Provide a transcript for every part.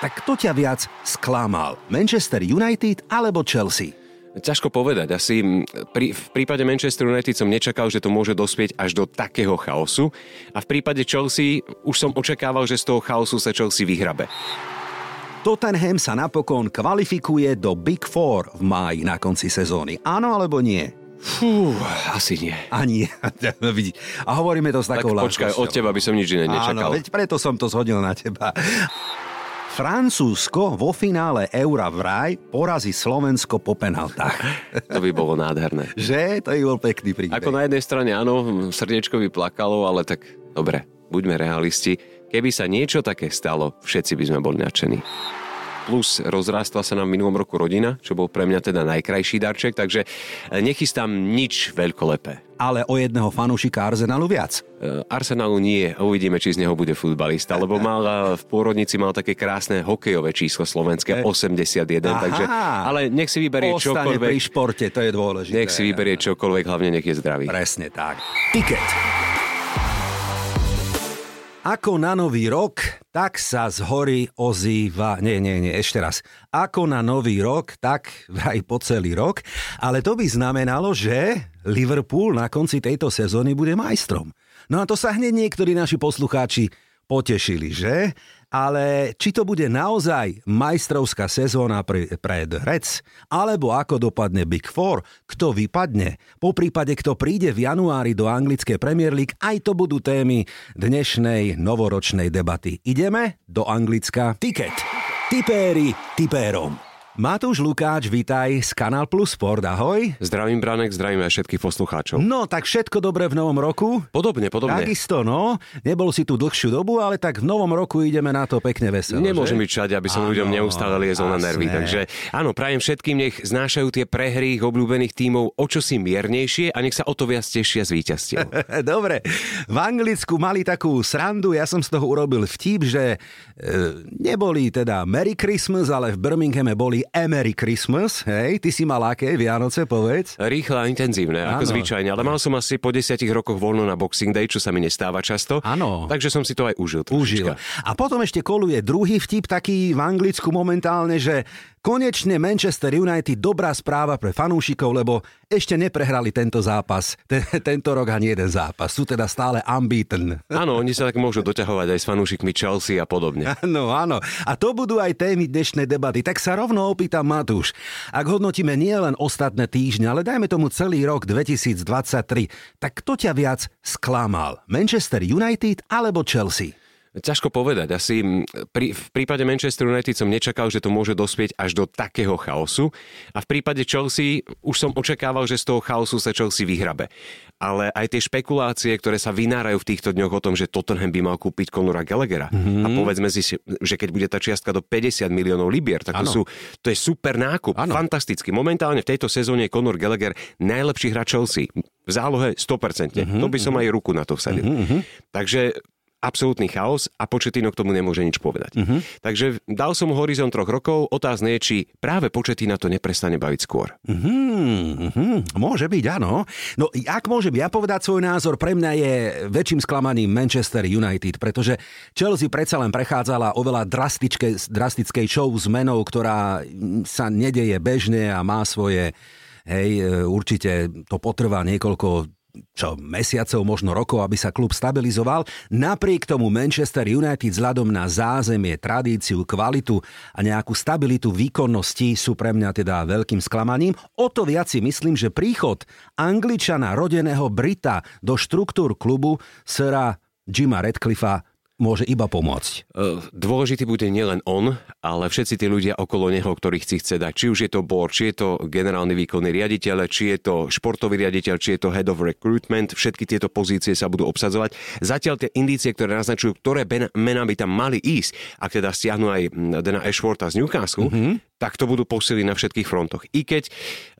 Tak kto ťa viac sklamal? Manchester United alebo Chelsea? Ťažko povedať. Asi pri, v prípade Manchester United som nečakal, že to môže dospieť až do takého chaosu. A v prípade Chelsea už som očakával, že z toho chaosu sa Chelsea vyhrabe. Tottenham sa napokon kvalifikuje do Big Four v máji na konci sezóny. Áno alebo nie? Fú, asi nie. A nie. A hovoríme to s takou tak počkaj, od teba by som nič iné nečakal. Áno, veď preto som to zhodil na teba. Francúzsko vo finále Eura v raj porazí Slovensko po penaltách. To by bolo nádherné. Že? To by bol pekný príbeh. Ako na jednej strane áno, srdiečko by plakalo, ale tak dobre, buďme realisti. Keby sa niečo také stalo, všetci by sme boli nadšení plus rozrástla sa nám v minulom roku rodina, čo bol pre mňa teda najkrajší darček, takže nechystám nič veľkolepé ale o jedného fanúšika Arsenalu viac. Uh, Arsenalu nie, uvidíme, či z neho bude futbalista, lebo mal v pôrodnici mal také krásne hokejové číslo slovenské, 81, Aha, takže, ale nech si vyberie čokoľvek. pri športe, to je dôležité. Nech si vyberie čokoľvek, hlavne nech je zdravý. Presne tak. Tiket. Ako na nový rok, tak sa z hory ozýva... Nie, nie, nie, ešte raz. Ako na nový rok, tak vraj po celý rok. Ale to by znamenalo, že Liverpool na konci tejto sezóny bude majstrom. No a to sa hneď niektorí naši poslucháči potešili, že? Ale či to bude naozaj majstrovská sezóna pre, pre Reds, alebo ako dopadne Big Four, kto vypadne, po prípade kto príde v januári do anglickej Premier League, aj to budú témy dnešnej novoročnej debaty. Ideme do Anglicka. Ticket. Tipéri tipérom. Matúš Lukáč, vítaj z Kanál Plus Sport, ahoj. Zdravím Branek, zdravím aj všetkých poslucháčov. No, tak všetko dobré v novom roku? Podobne, podobne. Takisto, no. Nebol si tu dlhšiu dobu, ale tak v novom roku ideme na to pekne veselo, Nemôžem že? byť čať, aby som áno, ľuďom neustále liezol na nervy. Takže áno, prajem všetkým, nech znášajú tie prehry ich obľúbených tímov o čosi miernejšie a nech sa o to viac tešia z víťazstiev. Dobre, v Anglicku mali takú srandu, ja som z toho urobil vtip, že e, neboli teda Merry Christmas, ale v Birminghame boli Emery Christmas, hej? Ty si mal aké Vianoce, povedz? Rýchle a intenzívne, ako ano. zvyčajne, ale mal som asi po desiatich rokoch voľno na Boxing Day, čo sa mi nestáva často. Áno. Takže som si to aj užil. Užil. A potom ešte koluje druhý vtip taký v Anglicku momentálne, že Konečne Manchester United dobrá správa pre fanúšikov, lebo ešte neprehrali tento zápas, ten, tento rok ani jeden zápas. Sú teda stále unbeaten. Áno, oni sa tak môžu doťahovať aj s fanúšikmi Chelsea a podobne. Áno, áno. A to budú aj témy dnešnej debaty. Tak sa rovno opýtam Matúš. Ak hodnotíme nielen ostatné týždne, ale dajme tomu celý rok 2023, tak kto ťa viac sklamal? Manchester United alebo Chelsea? Ťažko povedať. Asi pri, v prípade Manchester United som nečakal, že to môže dospieť až do takého chaosu. A v prípade Chelsea už som očakával, že z toho chaosu sa Chelsea vyhrabe. Ale aj tie špekulácie, ktoré sa vynárajú v týchto dňoch o tom, že Tottenham by mal kúpiť Conora Gallaghera. Mm-hmm. A povedzme si, že keď bude tá čiastka do 50 miliónov libier, tak to, sú, to je super nákup. Ano. Fantastický. Momentálne v tejto sezóne je Conor Gallagher najlepší hráč Chelsea. V zálohe 100%. Mm-hmm. To by som mhm. aj ruku na to vsadil. Mm-hmm. Takže absolútny chaos a Početino k tomu nemôže nič povedať. Uh-huh. Takže dal som horizont troch rokov, otázne je, či práve Početina to neprestane baviť skôr. Uh-huh, uh-huh. Môže byť, áno. No ak môžem ja povedať svoj názor, pre mňa je väčším sklamaním Manchester United, pretože Chelsea predsa len prechádzala oveľa drastickej show s menou, ktorá sa nedeje bežne a má svoje Hej, určite to potrvá niekoľko čo mesiacov, možno rokov, aby sa klub stabilizoval. Napriek tomu Manchester United vzhľadom na zázemie, tradíciu, kvalitu a nejakú stabilitu výkonnosti sú pre mňa teda veľkým sklamaním. O to viac si myslím, že príchod Angličana, rodeného Brita do štruktúr klubu Sira Jima Redcliffa môže iba pomôcť. E, dôležitý bude nielen on, ale všetci tí ľudia okolo neho, ktorých si chce dať. Či už je to board, či je to generálny výkonný riaditeľ, či je to športový riaditeľ, či je to head of recruitment, všetky tieto pozície sa budú obsadzovať. Zatiaľ tie indície, ktoré naznačujú, ktoré mená by tam mali ísť, ak teda stiahnu aj Dana Ashworta z Newcastle, mm-hmm. tak to budú posily na všetkých frontoch. I keď e,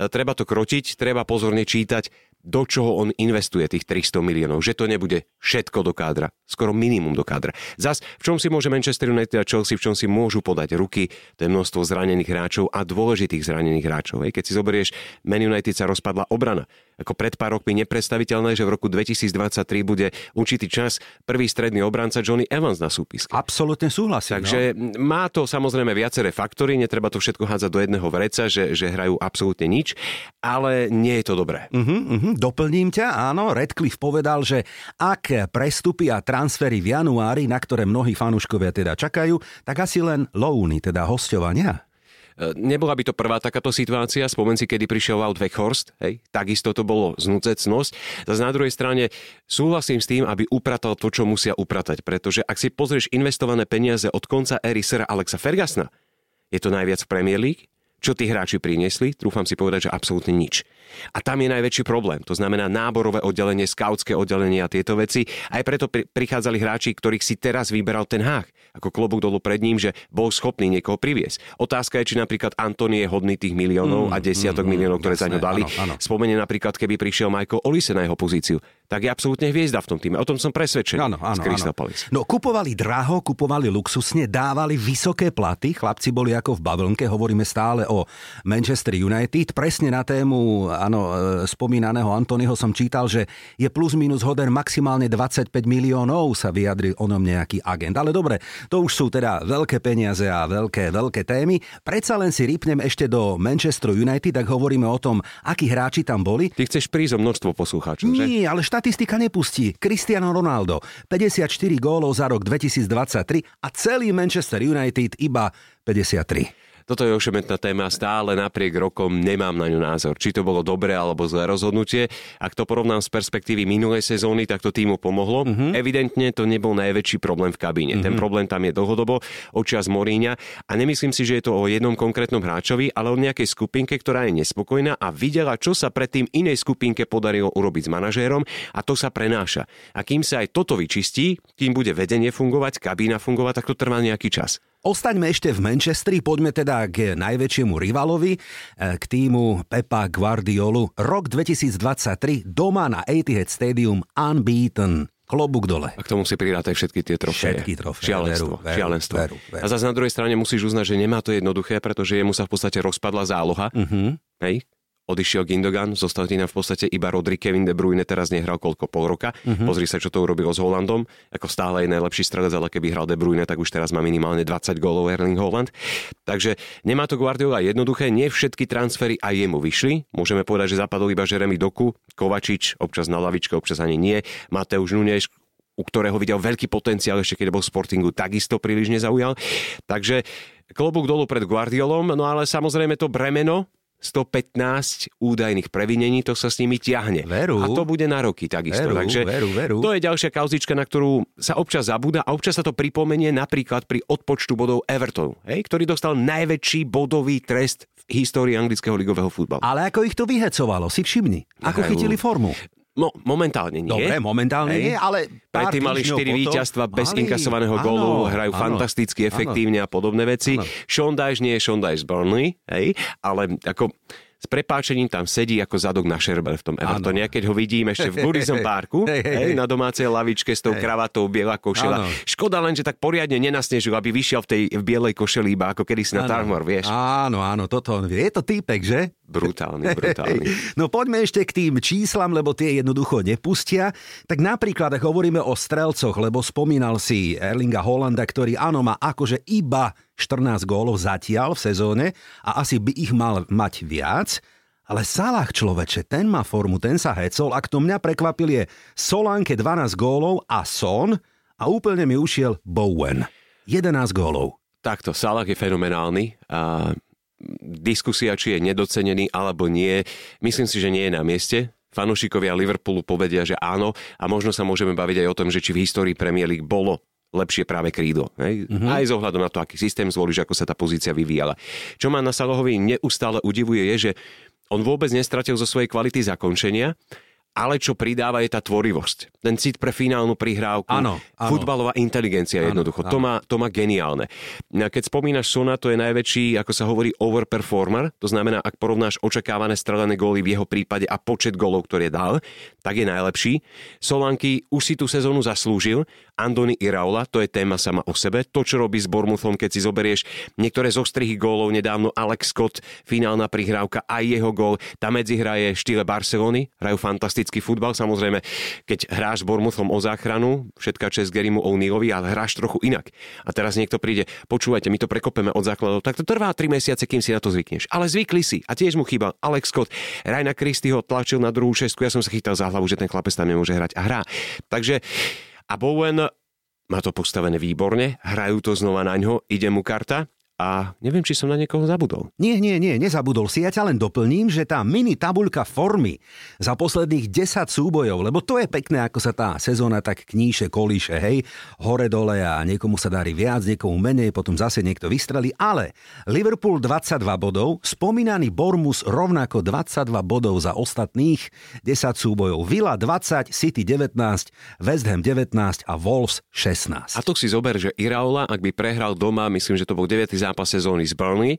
treba to krotiť, treba pozorne čítať, do čoho on investuje tých 300 miliónov. Že to nebude všetko do kádra. skoro minimum do kádra. Zas, v čom si môže Manchester United a Chelsea, v čom si môžu podať ruky, to je množstvo zranených hráčov a dôležitých zranených hráčov. Keď si zoberieš, Man United sa rozpadla obrana. Ako pred pár rokmi nepredstaviteľné, že v roku 2023 bude určitý čas prvý stredný obranca Johnny Evans na súpiske. Absolutne súhlasím. Takže no. má to samozrejme viaceré faktory, netreba to všetko hádzať do jedného vreca, že, že hrajú absolútne nič, ale nie je to dobré. Uh-huh, uh-huh, doplním ťa, áno, Redcliffe povedal, že ak prestupy a transfery v januári, na ktoré mnohí fanúškovia teda čakajú, tak asi len loúny, teda hostovania. Nebola by to prvá takáto situácia, spomen si, kedy prišiel Wout Weghorst, hej, takisto to bolo znúcecnosť. Zase na druhej strane súhlasím s tým, aby upratal to, čo musia upratať, pretože ak si pozrieš investované peniaze od konca éry Sera Alexa Fergasna, je to najviac v Premier League, čo tí hráči priniesli, trúfam si povedať, že absolútne nič. A tam je najväčší problém. To znamená náborové oddelenie, skautské oddelenie a tieto veci. Aj preto pri- prichádzali hráči, ktorých si teraz vyberal ten hách. Ako klobúk dolu pred ním, že bol schopný niekoho priviesť. Otázka je, či napríklad Antony je hodný tých miliónov mm, a desiatok mm, miliónov, ktoré jasné, za ňo dali. Áno, áno. Spomenie napríklad, keby prišiel Michael Olise na jeho pozíciu tak je absolútne hviezda v tom týme. O tom som presvedčený áno, áno. No kupovali draho, kupovali luxusne, dávali vysoké platy. Chlapci boli ako v bavlnke, hovoríme stále o Manchester United. Presne na tému áno, e, spomínaného Antonyho som čítal, že je plus minus hoden maximálne 25 miliónov, sa vyjadril o ňom nejaký agent. Ale dobre, to už sú teda veľké peniaze a veľké, veľké témy. Predsa len si rýpnem ešte do Manchester United, tak hovoríme o tom, akí hráči tam boli. Ty chceš prísť o množstvo poslucháčov, že? Nie, ale štatistika nepustí. Cristiano Ronaldo 54 gólov za rok 2023 a celý Manchester United iba 53. Toto je ošemetná téma, stále napriek rokom nemám na ňu názor. Či to bolo dobré alebo zlé rozhodnutie. Ak to porovnám z perspektívy minulej sezóny, tak to týmu pomohlo. Uh-huh. Evidentne to nebol najväčší problém v kabíne. Uh-huh. Ten problém tam je dlhodobo, očias Moríňa a nemyslím si, že je to o jednom konkrétnom hráčovi, ale o nejakej skupinke, ktorá je nespokojná a videla, čo sa predtým inej skupinke podarilo urobiť s manažérom a to sa prenáša. A kým sa aj toto vyčistí, kým bude vedenie fungovať, kabína fungovať, tak to trvá nejaký čas. Ostaňme ešte v Manchestri, poďme teda k najväčšiemu rivalovi, eh, k týmu Pepa Guardiolu. Rok 2023 doma na Etihad Stadium unbeaten klobúk dole. A k tomu si pridátaj všetky tie trofeje. Všetky trofeje. Šialenstvo. Veru, šialenstvo. Veru, veru. A zase na druhej strane musíš uznať, že nemá to jednoduché, pretože jemu sa v podstate rozpadla záloha. Uh-huh. Hej? Odišiel Gindogan, zostal tam v podstate iba Rodri, Kevin De Bruyne teraz nehral koľko pol roka. Uh-huh. Pozri sa, čo to urobil s Holandom. Ako stále je najlepší strelec, ale keby hral De Bruyne, tak už teraz má minimálne 20 gólov Erling Holland. Takže nemá to Guardiola jednoduché, nie všetky transfery aj jemu vyšli. Môžeme povedať, že zapadol iba Jeremy Doku, Kovačič, občas na lavičke, občas ani nie. Mateusz Nuneš, u ktorého videl veľký potenciál ešte keď bol v Sportingu, takisto príliš nezaujal. Takže klobúk dolu pred Guardiolom, no ale samozrejme to bremeno 115 údajných previnení, to sa s nimi ťahne. Veru. A to bude na roky takisto. Veru, Takže veru, veru. to je ďalšia kauzička, na ktorú sa občas zabúda a občas sa to pripomenie napríklad pri odpočtu bodov Evertonu, hej, ktorý dostal najväčší bodový trest v histórii anglického ligového futbalu. Ale ako ich to vyhecovalo, si všimni. Ako chytili formu. No, momentálne nie. Dobre, momentálne Hej. nie, ale Predtým mali 4 víťazstva bez mali, inkasovaného áno, gólu, hrajú áno, fantasticky, efektívne áno. a podobné veci. Áno. Sean Dyche nie je Sean Dyche z Burnley, hej, ale ako s prepáčením tam sedí ako zadok na šerber v tom Evertone. Keď ho vidím ešte v Gurizon Parku, hey, hey, hey. na domácej lavičke s tou kravatou biela košela. Ano. Škoda len, že tak poriadne nenasnežil, aby vyšiel v tej v bielej košeli iba ako kedy si na Tarmor, vieš. Áno, áno, toto on vie. Je to týpek, že? Brutálny, brutálny. No poďme ešte k tým číslam, lebo tie jednoducho nepustia. Tak napríklad, ak hovoríme o strelcoch, lebo spomínal si Erlinga Holanda, ktorý áno má akože iba 14 gólov zatiaľ v sezóne a asi by ich mal mať viac. Ale Salah človeče, ten má formu, ten sa hecol a kto mňa prekvapil je Solánke 12 gólov a Son a úplne mi ušiel Bowen. 11 gólov. Takto, Salah je fenomenálny. A diskusia, či je nedocenený alebo nie, myslím si, že nie je na mieste. Fanúšikovia Liverpoolu povedia, že áno a možno sa môžeme baviť aj o tom, že či v histórii Premier League bolo lepšie práve krídlo. Hej? Mm-hmm. Aj z ohľadom na to, aký systém zvolíš, ako sa tá pozícia vyvíjala. Čo ma na Salahovi neustále udivuje je, že on vôbec nestratil zo svojej kvality zakončenia, ale čo pridáva je tá tvorivosť. Ten cit pre finálnu prihrávku, áno. futbalová inteligencia áno, jednoducho. Áno. To, má, to má geniálne. Keď spomínaš Sona, to je najväčší, ako sa hovorí, overperformer. To znamená, ak porovnáš očakávané strelené góly v jeho prípade a počet gólov, ktoré dal, tak je najlepší. Solanky už si tú sezónu zaslúžil Andoni Iraula, to je téma sama o sebe. To, čo robí s Bormuthom, keď si zoberieš niektoré zo strihy gólov, nedávno Alex Scott, finálna prihrávka, aj jeho gól. Tá medzihra je štýle Barcelony, hrajú fantastický futbal. Samozrejme, keď hráš s Bormuthom o záchranu, všetká čest Gerimu O'Neillovi, ale hráš trochu inak. A teraz niekto príde, počúvajte, my to prekopeme od základov, tak to trvá 3 mesiace, kým si na to zvykneš. Ale zvykli si a tiež mu chýba Alex Scott. Rajna Christyho tlačil na druhú šestku, ja som sa chytal za hlavu, že ten chlapec tam nemôže hrať a hrá. Takže a Bowen má to postavené výborne, hrajú to znova na ňo, ide mu karta a neviem, či som na niekoho zabudol. Nie, nie, nie, nezabudol si. Ja ťa len doplním, že tá mini tabuľka formy za posledných 10 súbojov, lebo to je pekné, ako sa tá sezóna tak kníše, kolíše, hej, hore dole a niekomu sa darí viac, niekomu menej, potom zase niekto vystrelí, ale Liverpool 22 bodov, spomínaný Bormus rovnako 22 bodov za ostatných 10 súbojov, Villa 20, City 19, West Ham 19 a Wolves 16. A to si zober, že Iraola, ak by prehral doma, myslím, že to bol 9 zápas sezóny z Burnley,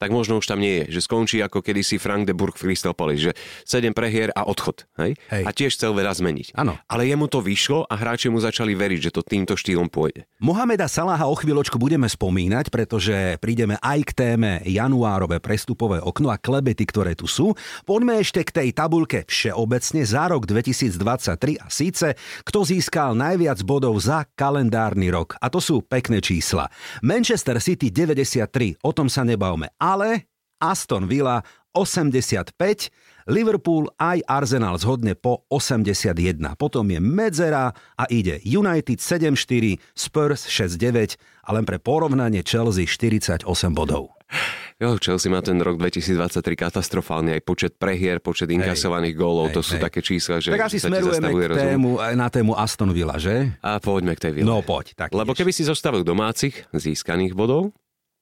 tak možno už tam nie je. Že skončí ako kedysi Frank de Burg v Crystal Palace, že 7 prehier a odchod. Hej? Hej. A tiež chcel veľa zmeniť. Ano. Ale jemu to vyšlo a hráči mu začali veriť, že to týmto štýlom pôjde. Mohameda Salaha o chvíľočku budeme spomínať, pretože prídeme aj k téme januárové prestupové okno a klebety, ktoré tu sú. Poďme ešte k tej tabulke všeobecne za rok 2023 a síce, kto získal najviac bodov za kalendárny rok. A to sú pekné čísla. Manchester City 93, o tom sa nebavme ale Aston Villa 85, Liverpool aj Arsenal zhodne po 81. Potom je medzera a ide United 7-4, Spurs 6-9 a len pre porovnanie Chelsea 48 bodov. Jo, Chelsea má ten rok 2023 katastrofálny, aj počet prehier, počet inkasovaných gólov, hej, to sú hej. také čísla, že Tak asi smerujeme k tému, na tému Aston Villa, že? A poďme k tej Ville. No poď, tak Lebo keby si zostavil domácich získaných bodov,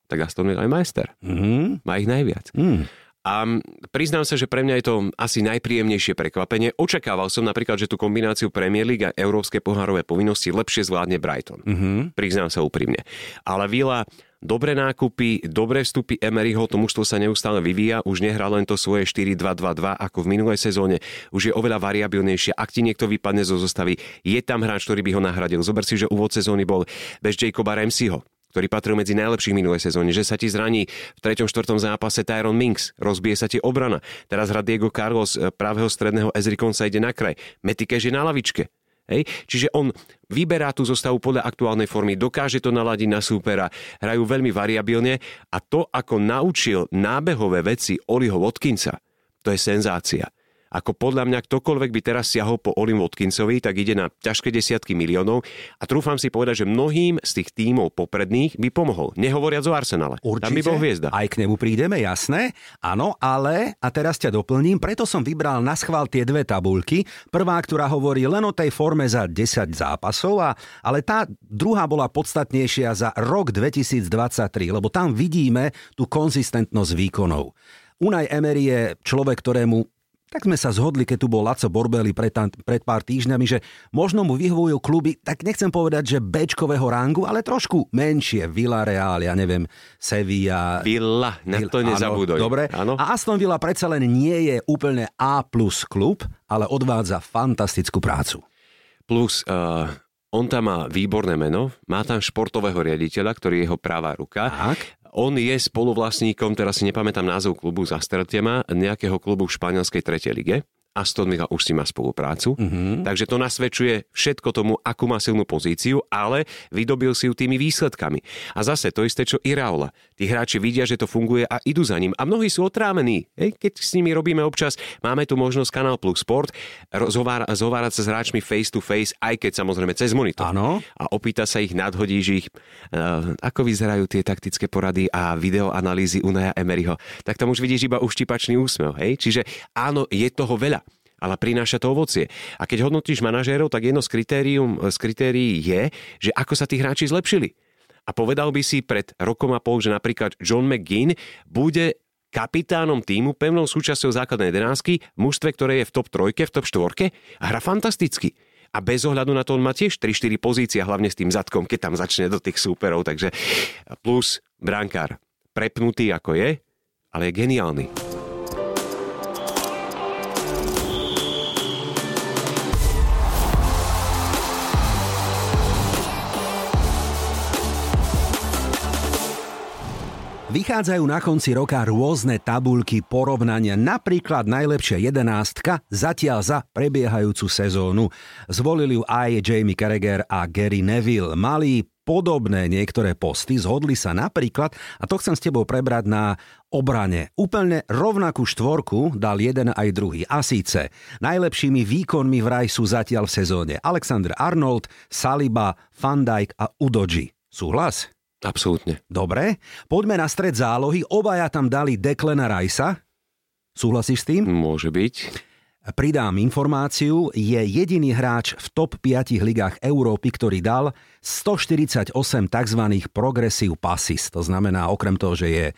tak Aston Villa je majster. Mm-hmm. Má ich najviac. Mm. A priznám sa, že pre mňa je to asi najpríjemnejšie prekvapenie. Očakával som napríklad, že tú kombináciu Premier League a európske pohárové povinnosti lepšie zvládne Brighton. Mm-hmm. Priznám sa úprimne. Ale Villa dobré nákupy, dobré vstupy Emeryho, to mužstvo sa neustále vyvíja, už nehrá len to svoje 4-2-2-2 ako v minulej sezóne, už je oveľa variabilnejšie. Ak ti niekto vypadne zo zostavy, je tam hráč, ktorý by ho nahradil. Zober si, že úvod sezóny bol bez Jacoba Ramseyho ktorý patril medzi najlepších minulej sezóne, že sa ti zraní v 3. 4. zápase Tyron Minks, rozbije sa ti obrana. Teraz hrá Diego Carlos e, pravého stredného Ezrikon sa ide na kraj. Metikeš je na lavičke. Hej? Čiže on vyberá tú zostavu podľa aktuálnej formy, dokáže to naladiť na súpera, hrajú veľmi variabilne a to, ako naučil nábehové veci Oliho Watkinsa, to je senzácia ako podľa mňa ktokoľvek by teraz siahol po Olim Watkinsovi, tak ide na ťažké desiatky miliónov a trúfam si povedať, že mnohým z tých tímov popredných by pomohol. Nehovoriac o Arsenale. Určite, Tam by bol hviezda. Aj k nemu prídeme, jasné. Áno, ale, a teraz ťa doplním, preto som vybral na schvál tie dve tabulky. Prvá, ktorá hovorí len o tej forme za 10 zápasov, a, ale tá druhá bola podstatnejšia za rok 2023, lebo tam vidíme tú konzistentnosť výkonov. Unaj Emery je človek, ktorému tak sme sa zhodli, keď tu bol Laco Borbeli pred, pred pár týždňami, že možno mu vyhovujú kluby, tak nechcem povedať, že Bčkového rangu, ale trošku menšie. Villarreal, ja neviem, Sevilla. Villa, na to nezabúdoj. Dobre. Áno. A Aston Villa predsa len nie je úplne A plus klub, ale odvádza fantastickú prácu. Plus, uh, on tam má výborné meno, má tam športového riaditeľa, ktorý je jeho pravá ruka. Tak. On je spoluvlastníkom, teraz si nepamätám názov klubu Zastrtema, nejakého klubu v španielskej tretej lige. Aston Villa už si má spoluprácu. Mm-hmm. Takže to nasvedčuje všetko tomu, akú má silnú pozíciu, ale vydobil si ju tými výsledkami. A zase to isté, čo Iraola. Tí hráči vidia, že to funguje a idú za ním. A mnohí sú otrávení. Hej, keď s nimi robíme občas, máme tu možnosť Kanál Plus Sport zhovárať sa s hráčmi face to face, aj keď samozrejme cez monitor. Áno. A opýta sa ich, nadhodíš ich, uh, ako vyzerajú tie taktické porady a videoanalýzy Unaja Emeryho. Tak tam už vidíš iba uštipačný úsmev. Hej? Čiže áno, je toho veľa ale prináša to ovocie. A keď hodnotíš manažérov, tak jedno z, kritérium, z kritérií je, že ako sa tí hráči zlepšili. A povedal by si pred rokom a pol, že napríklad John McGinn bude kapitánom týmu, pevnou súčasťou základnej jedenásky, v mužstve, ktoré je v top trojke, v top štvorke a hra fantasticky. A bez ohľadu na to on má tiež 3-4 pozície, hlavne s tým zadkom, keď tam začne do tých súperov. Takže plus brankár prepnutý ako je, ale je geniálny. Vychádzajú na konci roka rôzne tabulky porovnania, napríklad najlepšia jedenástka zatiaľ za prebiehajúcu sezónu. Zvolili ju aj Jamie Carragher a Gary Neville. Mali podobné niektoré posty, zhodli sa napríklad, a to chcem s tebou prebrať na obrane. Úplne rovnakú štvorku dal jeden aj druhý. A síce najlepšími výkonmi vraj sú zatiaľ v sezóne Alexander Arnold, Saliba, Van Dijk a Udoji. Súhlas? Absolútne. Dobre, poďme na stred zálohy. Obaja tam dali Declana Ricea. Súhlasíš s tým? Môže byť. Pridám informáciu, je jediný hráč v top 5 ligách Európy, ktorý dal 148 tzv. progressive passes. To znamená, okrem toho, že je e,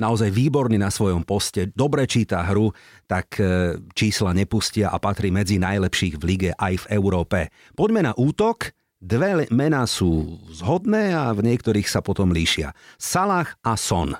naozaj výborný na svojom poste, dobre číta hru, tak e, čísla nepustia a patrí medzi najlepších v lige aj v Európe. Poďme na útok. Dve mená sú zhodné a v niektorých sa potom líšia. Salah a Son.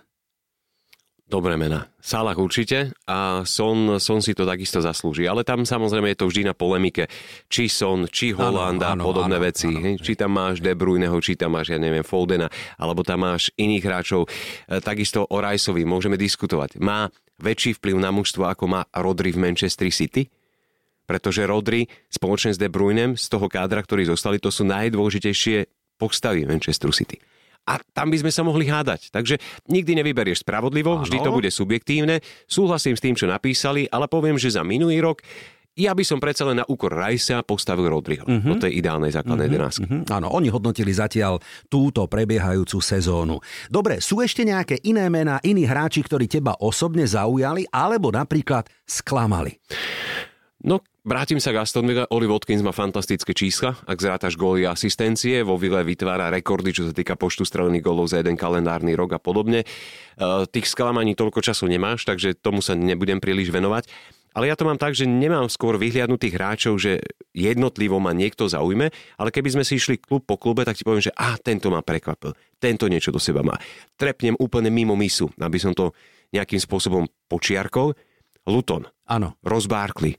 Dobré mená. Salah určite a Son, Son si to takisto zaslúži. Ale tam samozrejme je to vždy na polemike. Či Son, či Holand a podobné áno, veci. Áno, či tam máš De Bruyneho, či tam máš, ja neviem, Foldena, alebo tam máš iných hráčov. E, takisto o Riceovi môžeme diskutovať. Má väčší vplyv na mužstvo, ako má Rodri v Manchester City? Pretože Rodri spoločne s De Bruynem z toho kádra, ktorí zostali, to sú najdôležitejšie postavy Manchester City. A tam by sme sa mohli hádať. Takže nikdy nevyberieš spravodlivo, Áno. vždy to bude subjektívne. Súhlasím s tým, čo napísali, ale poviem, že za minulý rok ja by som predsa len na úkor Rajsa postavil Rodriho. Uh-huh. Do tej ideálnej základnej uh-huh. jedenáctky. Uh-huh. Áno, oni hodnotili zatiaľ túto prebiehajúcu sezónu. Dobre, sú ešte nejaké iné mená, iní hráči, ktorí teba osobne zaujali alebo napríklad sklamali? No, Vrátim sa k Aston Villa. Oli Watkins má fantastické čísla. Ak zrátaš góly a asistencie, vo Ville vytvára rekordy, čo sa týka počtu strelených gólov za jeden kalendárny rok a podobne. E, tých sklamaní toľko času nemáš, takže tomu sa nebudem príliš venovať. Ale ja to mám tak, že nemám skôr vyhliadnutých hráčov, že jednotlivo ma niekto zaujme, ale keby sme si išli klub po klube, tak ti poviem, že a tento ma prekvapil, tento niečo do seba má. Trepnem úplne mimo misu, aby som to nejakým spôsobom počiarkol. Luton. Áno. Ross Barkley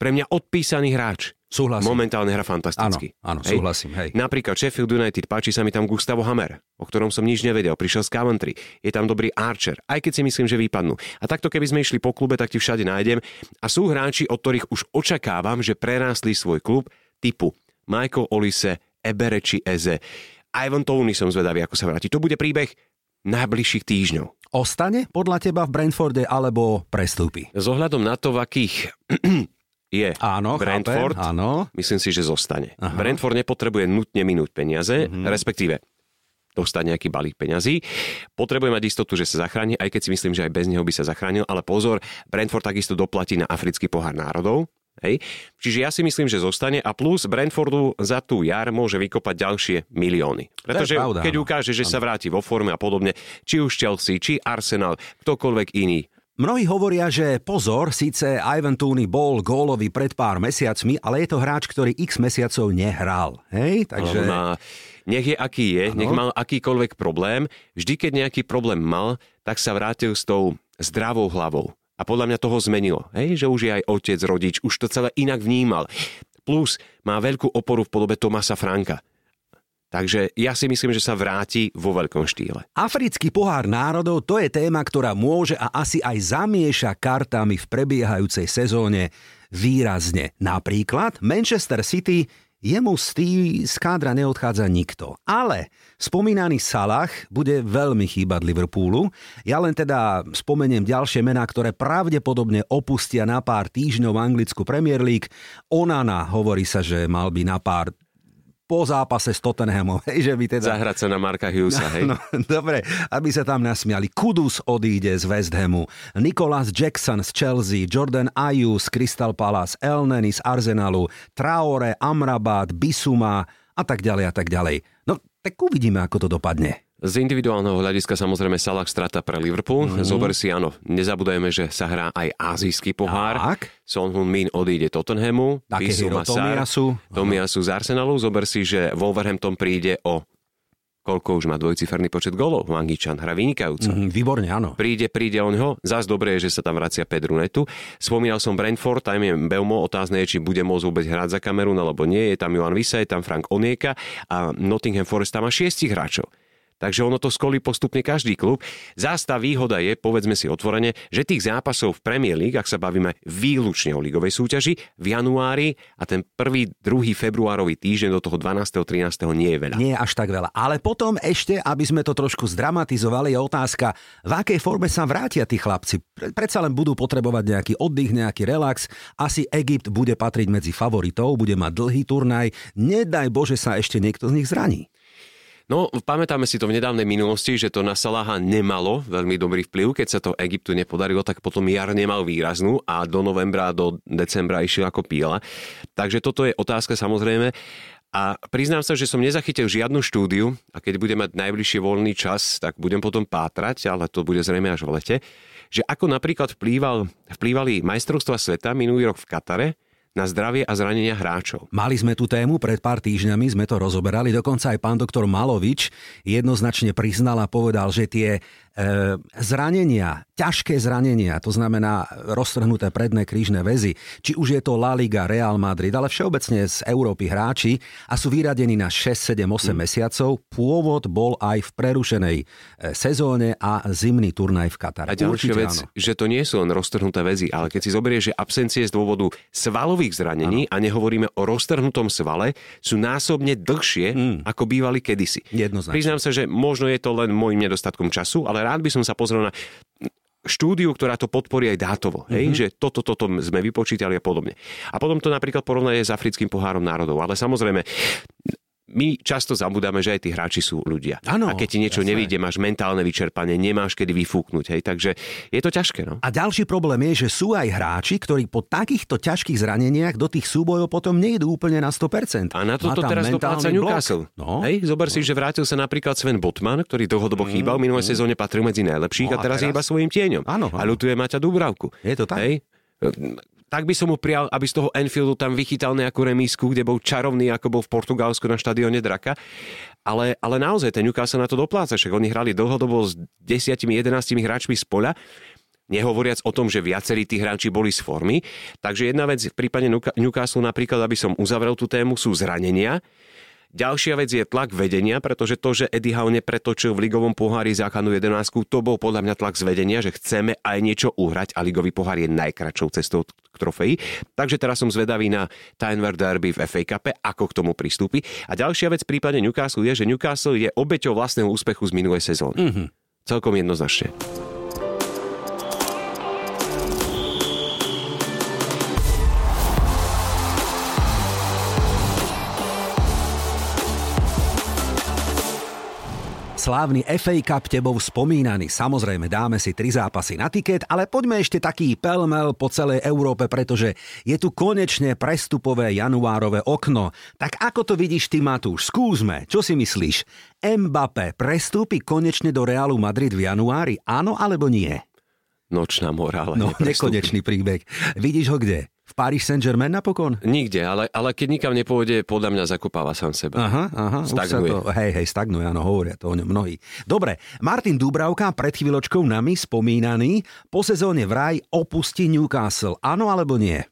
pre mňa odpísaný hráč. Súhlasím. Momentálne hra fantasticky. Áno, áno hej. súhlasím. Hej. Napríklad Sheffield United, páči sa mi tam Gustavo Hammer, o ktorom som nič nevedel, prišiel z Coventry, je tam dobrý Archer, aj keď si myslím, že vypadnú. A takto keby sme išli po klube, tak ti všade nájdem. A sú hráči, od ktorých už očakávam, že prerástli svoj klub typu Michael Olise, Ebereči Eze. Ivan Tony som zvedavý, ako sa vráti. To bude príbeh najbližších týždňov. Ostane podľa teba v Brentforde alebo prestúpi? S ohľadom na to, v akých je áno, Brentford, chápem, áno. myslím si, že zostane. Aha. Brentford nepotrebuje nutne minúť peniaze, mm-hmm. respektíve dostať nejaký balík peňazí. Potrebuje mať istotu, že sa zachráni, aj keď si myslím, že aj bez neho by sa zachránil, ale pozor, Brentford takisto doplatí na africký pohár národov, Hej. Čiže ja si myslím, že zostane a plus Brentfordu za tú jar môže vykopať ďalšie milióny. Pretože pravda, keď ukáže, že áno. sa vráti vo forme a podobne, či už Chelsea, či Arsenal, ktokoľvek iný, Mnohí hovoria, že pozor, síce Ivan Tooney bol gólový pred pár mesiacmi, ale je to hráč, ktorý x mesiacov nehral. Hej, takže... Má, nech je aký je, ano. nech mal akýkoľvek problém, vždy keď nejaký problém mal, tak sa vrátil s tou zdravou hlavou. A podľa mňa toho zmenilo, hej, že už je aj otec, rodič, už to celé inak vnímal. Plus má veľkú oporu v podobe Tomasa Franka. Takže ja si myslím, že sa vráti vo veľkom štýle. Africký pohár národov to je téma, ktorá môže a asi aj zamieša kartami v prebiehajúcej sezóne výrazne. Napríklad Manchester City jemu z, tý, z kádra neodchádza nikto. Ale spomínaný Salah bude veľmi chýbať Liverpoolu. Ja len teda spomeniem ďalšie mená, ktoré pravdepodobne opustia na pár týždňov anglickú Premier League. Onana hovorí sa, že mal by na pár po zápase s Tottenhamom. Hej, že by teda... Zahrať sa na Marka Hughesa, hej? No, dobre, aby sa tam nasmiali. Kudus odíde z West Hamu, Nicholas Jackson z Chelsea, Jordan Ayew z Crystal Palace, Elneny z Arsenalu, Traore, Amrabat, Bisuma a tak ďalej a tak ďalej. No, tak uvidíme, ako to dopadne. Z individuálneho hľadiska samozrejme Salah strata pre Liverpool. Mm-hmm. Zober si, áno, nezabudajme, že sa hrá aj azijský pohár. Tak. Son Hun Min odíde Tottenhamu. Takehiro Tomiasu. Tomiasu z Arsenalu. Zober si, že Wolverhampton príde o koľko už má dvojciferný počet golov. Angičan hra vynikajúco. Mm, výborne, áno. Príde, príde on ho. Zás dobré je, že sa tam vracia Pedro Netu. Spomínal som Brentford, tam je Belmo. Otázne je, či bude môcť vôbec hrať za Kamerun, alebo nie. Je tam Johan Visa, je tam Frank Onieka a Nottingham Forest tam má šiestich hráčov. Takže ono to skolí postupne každý klub. Zás tá výhoda je, povedzme si otvorene, že tých zápasov v Premier League, ak sa bavíme výlučne o ligovej súťaži, v januári a ten prvý, druhý februárový týždeň do toho 12. 13. nie je veľa. Nie je až tak veľa. Ale potom ešte, aby sme to trošku zdramatizovali, je otázka, v akej forme sa vrátia tí chlapci. Predsa len budú potrebovať nejaký oddych, nejaký relax. Asi Egypt bude patriť medzi favoritov, bude mať dlhý turnaj. Nedaj Bože sa ešte niekto z nich zraní. No, pamätáme si to v nedávnej minulosti, že to na Salaha nemalo veľmi dobrý vplyv. Keď sa to Egyptu nepodarilo, tak potom jar nemal výraznú a do novembra, do decembra išiel ako píla. Takže toto je otázka samozrejme. A priznám sa, že som nezachytil žiadnu štúdiu a keď budem mať najbližšie voľný čas, tak budem potom pátrať, ale to bude zrejme až v lete, že ako napríklad vplýval, vplývali majstrovstva sveta minulý rok v Katare, na zdravie a zranenia hráčov. Mali sme tú tému, pred pár týždňami sme to rozoberali, dokonca aj pán doktor Malovič jednoznačne priznal a povedal, že tie zranenia, ťažké zranenia, to znamená roztrhnuté predné krížne väzy, či už je to La Liga, Real Madrid, ale všeobecne z Európy hráči a sú vyradení na 6, 7, 8 mm. mesiacov. Pôvod bol aj v prerušenej e, sezóne a zimný turnaj v Katare. A ďalšia vec, áno. že to nie sú len roztrhnuté väzy, ale keď si zoberieš, že absencie z dôvodu svalových zranení ano. a nehovoríme o roztrhnutom svale, sú násobne dlhšie, mm. ako bývali kedysi. Priznám sa, že možno je to len môjim nedostatkom času, ale rád by som sa pozrel na štúdiu, ktorá to podporí aj dátovo, hej? Mm-hmm. že toto, toto sme vypočítali a podobne. A potom to napríklad porovnaje s Africkým pohárom národov. Ale samozrejme, my často zabudáme, že aj tí hráči sú ľudia. Ano, a keď ti niečo jasné. nevíde, máš mentálne vyčerpanie, nemáš kedy vyfúknuť. Hej, takže je to ťažké. No? A ďalší problém je, že sú aj hráči, ktorí po takýchto ťažkých zraneniach do tých súbojov potom nejdú úplne na 100%. A na toto teraz dopláca Newcastle. No, hej, zober no. si, že vrátil sa napríklad Sven Botman, ktorý dlhodobo mm, chýbal, minulé mm. sezóne patril medzi najlepších no, a, teraz a teraz je iba svojim tieňom. Áno, A ľutuje Maťa Dubravku. Je to tak? Hej? Tak by som mu prijal, aby z toho Enfieldu tam vychytal nejakú remísku, kde bol čarovný, ako bol v Portugalsku na štadióne Draka. Ale, ale naozaj ten Newcastle na to dopláca, však oni hrali dlhodobo s 10-11 hráčmi z poľa nehovoriac o tom, že viacerí tí hráči boli z formy. Takže jedna vec v prípade Newcastle napríklad, aby som uzavrel tú tému, sú zranenia. Ďalšia vec je tlak vedenia, pretože to, že Eddie Howe nepretočil v ligovom pohári základnú 11, to bol podľa mňa tlak z vedenia, že chceme aj niečo uhrať a ligový pohár je najkračou cestou k trofeji. Takže teraz som zvedavý na Tynever Derby v FA Cup, ako k tomu pristúpi. A ďalšia vec v prípade Newcastle je, že Newcastle je obeťou vlastného úspechu z minulej sezóny. Mm-hmm. Celkom jednoznačne. Slávny FA Cup tebou spomínaný. Samozrejme, dáme si tri zápasy na tiket, ale poďme ešte taký pelmel po celej Európe, pretože je tu konečne prestupové januárové okno. Tak ako to vidíš ty, Matúš? Skúsme, čo si myslíš? Mbappé prestúpi konečne do Realu Madrid v januári? Áno alebo nie? Nočná morála. No, nekonečný príbeh. Vidíš ho kde? V Paris Saint-Germain napokon? Nikde, ale, ale keď nikam nepôjde, podľa mňa zakopáva sám seba. Aha, aha, stagnuje. Už sa to, hej, hej, stagnuje, áno, hovoria to o ňom mnohí. Dobre, Martin Dubravka, pred chvíľočkou nami spomínaný, po sezóne vraj opustí Newcastle. Áno alebo nie?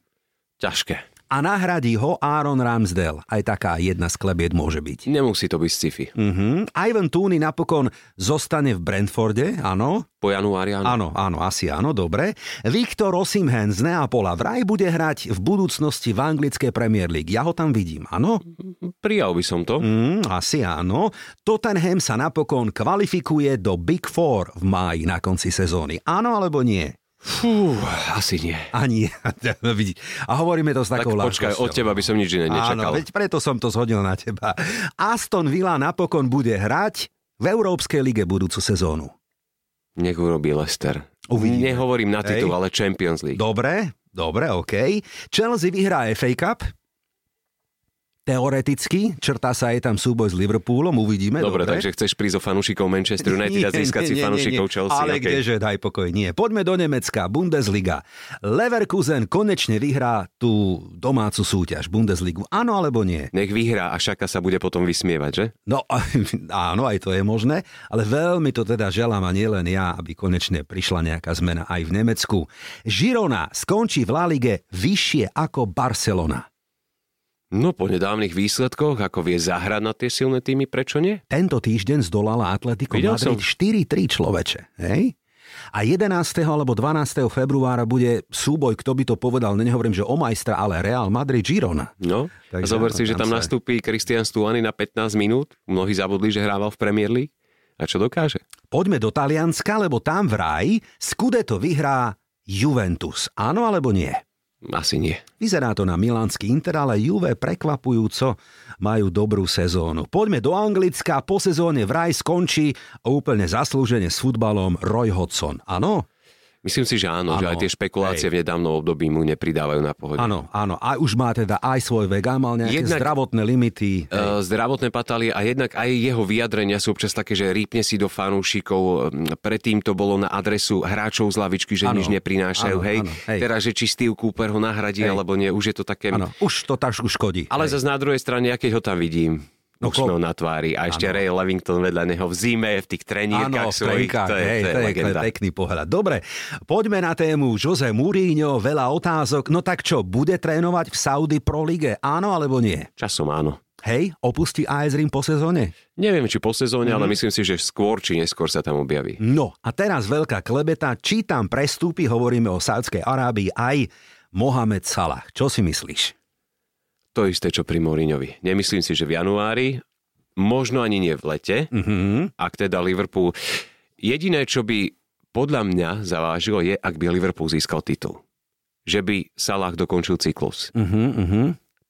Ťažké a nahradí ho Aaron Ramsdale. Aj taká jedna z klebiet môže byť. Nemusí to byť sci-fi. Uh-huh. Ivan Tooney napokon zostane v Brentforde, áno. Po januári, áno. Áno, áno, asi áno, dobre. Viktor Osimhen z Neapola vraj bude hrať v budúcnosti v anglickej Premier League. Ja ho tam vidím, áno? Prijal by som to. Mm, asi áno. Tottenham sa napokon kvalifikuje do Big Four v máji na konci sezóny. Áno alebo nie? Fú, asi nie. Ani. A hovoríme to s takou tak počkaj, od teba by som nič iné nečakal. Áno, veď preto som to zhodil na teba. Aston Villa napokon bude hrať v Európskej lige budúcu sezónu. Nech urobí Lester. Uvidíme. Nehovorím na titul, Hej. ale Champions League. Dobre, dobre, OK. Chelsea vyhrá FA Cup, Teoreticky, črtá sa aj tam súboj s Liverpoolom, uvidíme. Dobre, dobre. takže chceš prísť o fanúšikov Manchester United a získať si fanúšikov Chelsea. Ale okay. kdeže, daj pokoj, nie. Poďme do Nemecka, Bundesliga. Leverkusen konečne vyhrá tú domácu súťaž, Bundesligu. Áno alebo nie? Nech vyhrá a Šaka sa bude potom vysmievať, že? No, áno, aj to je možné, ale veľmi to teda želám a nielen ja, aby konečne prišla nejaká zmena aj v Nemecku. Žirona skončí v La Lige vyššie ako Barcelona. No po nedávnych výsledkoch, ako vie zahrať na tie silné týmy, prečo nie? Tento týždeň zdolala Atletico Videl Madrid som. 4-3 človeče. Hej? A 11. alebo 12. februára bude súboj, kto by to povedal, nehovorím, že o majstra, ale Real Madrid Girona. No, a Takže zober áno, si, že tam sa- nastúpi Christian Stuani na 15 minút. Mnohí zabudli, že hrával v Premier League. A čo dokáže? Poďme do Talianska, lebo tam vraj Scudetto vyhrá Juventus. Áno alebo nie? Asi nie. Vyzerá to na milánsky Inter, ale Juve prekvapujúco majú dobrú sezónu. Poďme do Anglicka, po sezóne vraj skončí úplne zaslúžene s futbalom Roy Hodgson. Áno? Myslím si, že áno, Áno, že aj tie špekulácie v nedávnom období mu nepridávajú na pohode. Áno, áno. A už má teda aj svoj vek, a mal nejaké Jednak- zdravotné limity. Uh, zdravotné patálie a jednak aj jeho vyjadrenia sú občas také, že rýpne si do fanúšikov. Um, Predtým to bolo na adresu hráčov z lavičky, že Áno, nič neprinášajú. áno, hej. áno, hej. Teraz, že či Steve Cooper ho nahradí, Hej. alebo nie, už je to také... Áno, už to tak škodí. Ale Hej. zase na druhej strane, ja keď ho tam vidím, No, úsmev na tvári a ešte Áno. Ray Levington vedľa neho v zime, v tých trenírkach svojich, trenkách, to je, hej, to je, to je legenda. pekný pohľad. Dobre, poďme na tému Jose Mourinho, veľa otázok. No tak čo, bude trénovať v Saudi Pro Lige? Áno alebo nie? Časom áno. Hej, opustí AS Rim po sezóne? Neviem, či po sezóne, Mhm. ale myslím si, že skôr či neskôr sa tam objaví. No a teraz veľká klebeta, či tam prestúpi, hovoríme o Saudskej Arábii, aj Mohamed Salah. Čo si myslíš? To isté, čo pri Mourinhovi. Nemyslím si, že v januári, možno ani nie v lete, Mhm. ak teda Liverpool... Jediné, čo by podľa mňa zavážilo, je, ak by Liverpool získal titul. Že by Salah dokončil cyklus. Mhm, mhm,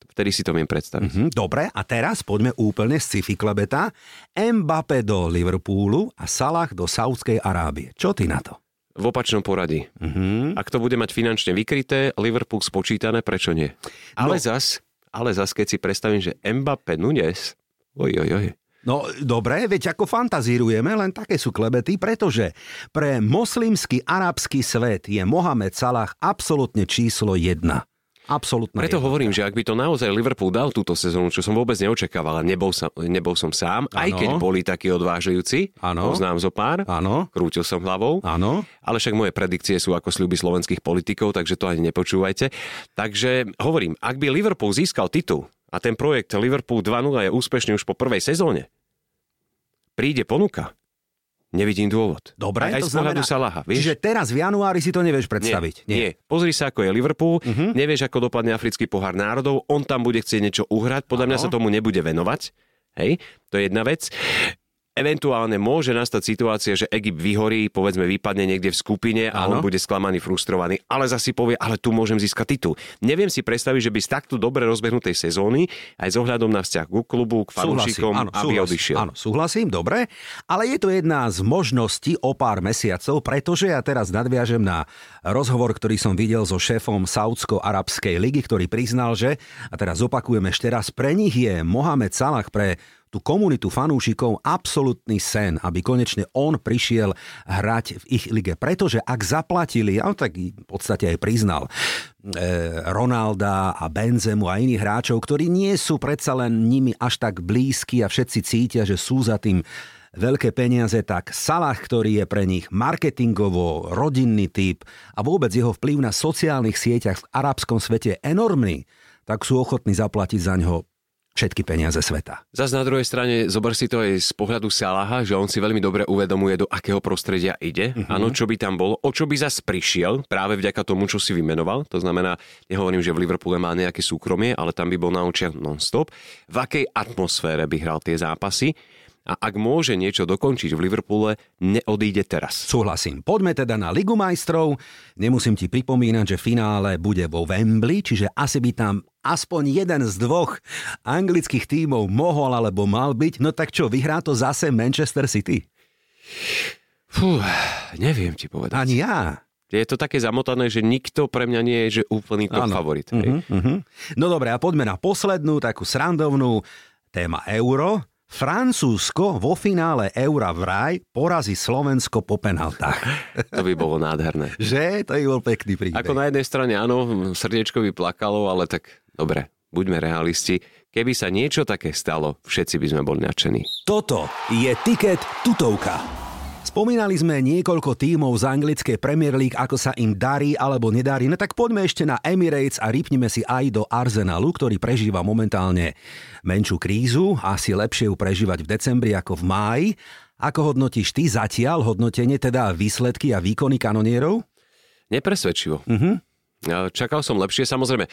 Vtedy si to viem predstaviť. mhm. Dobre, a teraz poďme úplne z sci-fi klebeta. Mbappé do Liverpoolu a Salah do Saudskej Arábie. Čo ty na to? V opačnom poradí. Mhm. Ak to bude mať finančne vykryté, Liverpool spočítané, prečo nie? Ale No. zas, ale zas, keď si predstavím, že Mbappé Nunes, oj, oj, oj, No dobre, veď ako fantazírujeme, len také sú klebety, pretože pre moslimský arabský svet je Mohamed Salah absolútne číslo jedna. Absolútne. Preto hovorím, že ak by to naozaj Liverpool dal túto sezónu, čo som vôbec neočakával, nebol, sa, nebol som sám, aj Áno. keď boli takí odvážujúci, Áno. poznám zo pár, Áno, krútil som hlavou, áno. ale však moje predikcie sú ako sľuby slovenských politikov, takže to ani nepočúvajte. Takže hovorím, ak by Liverpool získal titul a ten projekt Liverpool 2.0 je úspešný už po prvej sezóne, príde ponuka, nevidím dôvod. Dobre, aj, aj to znamená- Salaha, vieš? Čiže teraz v januári si to nevieš predstaviť. Nie, nie. Pozri sa, ako je Liverpool, uh-huh. nevieš, ako dopadne africký pohár národov, on tam bude chcieť niečo uhrať, podľa mňa Áno. sa tomu nebude venovať. Hej, to je jedna vec. Eventuálne môže nastať situácia, že Egypt vyhorí, povedzme vypadne niekde v skupine a Áno. on bude sklamaný, frustrovaný, ale zasi povie, ale tu môžem získať titul. Neviem si predstaviť, že by z takto dobre rozbehnutej sezóny, aj s ohľadom na vzťah ku klubu, k fanúšikom, áno, aby súhlasím, odišiel. Áno, súhlasím, dobre. Ale je to jedna z možností o pár mesiacov, pretože ja teraz nadviažem na rozhovor, ktorý som videl so šéfom Saudsko-Arabskej ligy, ktorý priznal, že, a teraz opakujem ešte raz, pre nich je Mohamed Salah pre tú komunitu fanúšikov absolútny sen, aby konečne on prišiel hrať v ich lige. Pretože ak zaplatili, a on tak v podstate aj priznal, e, Ronalda a Benzemu a iných hráčov, ktorí nie sú predsa len nimi až tak blízki a všetci cítia, že sú za tým veľké peniaze, tak Salah, ktorý je pre nich marketingovo rodinný typ a vôbec jeho vplyv na sociálnych sieťach v arabskom svete je enormný, tak sú ochotní zaplatiť za ňo všetky peniaze sveta. Zas na druhej strane, zober si to aj z pohľadu Salaha, že on si veľmi dobre uvedomuje, do akého prostredia ide. Mhm. Áno, čo by tam bolo, o čo by zas prišiel, práve vďaka tomu, čo si vymenoval. To znamená, nehovorím, že v Liverpoole má nejaké súkromie, ale tam by bol na očiach non-stop. V akej atmosfére by hral tie zápasy. A ak môže niečo dokončiť v Liverpoole, neodíde teraz. Súhlasím. Poďme teda na Ligu majstrov. Nemusím ti pripomínať, že finále bude vo Wembley, čiže asi by tam aspoň jeden z dvoch anglických tímov mohol alebo mal byť. No tak čo, vyhrá to zase Manchester City? Fú, neviem ti povedať. Ani ja. Je to také zamotané, že nikto pre mňa nie je že úplný top Áno. favorit. Uh-huh, uh-huh. No dobre, a poďme na poslednú, takú srandovnú téma euro. Francúzsko vo finále eura vraj porazí Slovensko po penaltách. To by bolo nádherné. že? To je bol pekný príbeh. Ako na jednej strane áno, srdiečko by plakalo, ale tak dobre, buďme realisti. Keby sa niečo také stalo, všetci by sme boli nadšení. Toto je tiket tutovka. Spomínali sme niekoľko tímov z anglickej Premier League, ako sa im darí alebo nedarí. No tak poďme ešte na Emirates a rypnime si aj do Arsenalu, ktorý prežíva momentálne menšiu krízu. Asi lepšie ju prežívať v decembri ako v máji. Ako hodnotíš ty zatiaľ hodnotenie, teda výsledky a výkony kanonierov? Nepresvedčivo. Uh-huh. Čakal som lepšie, samozrejme.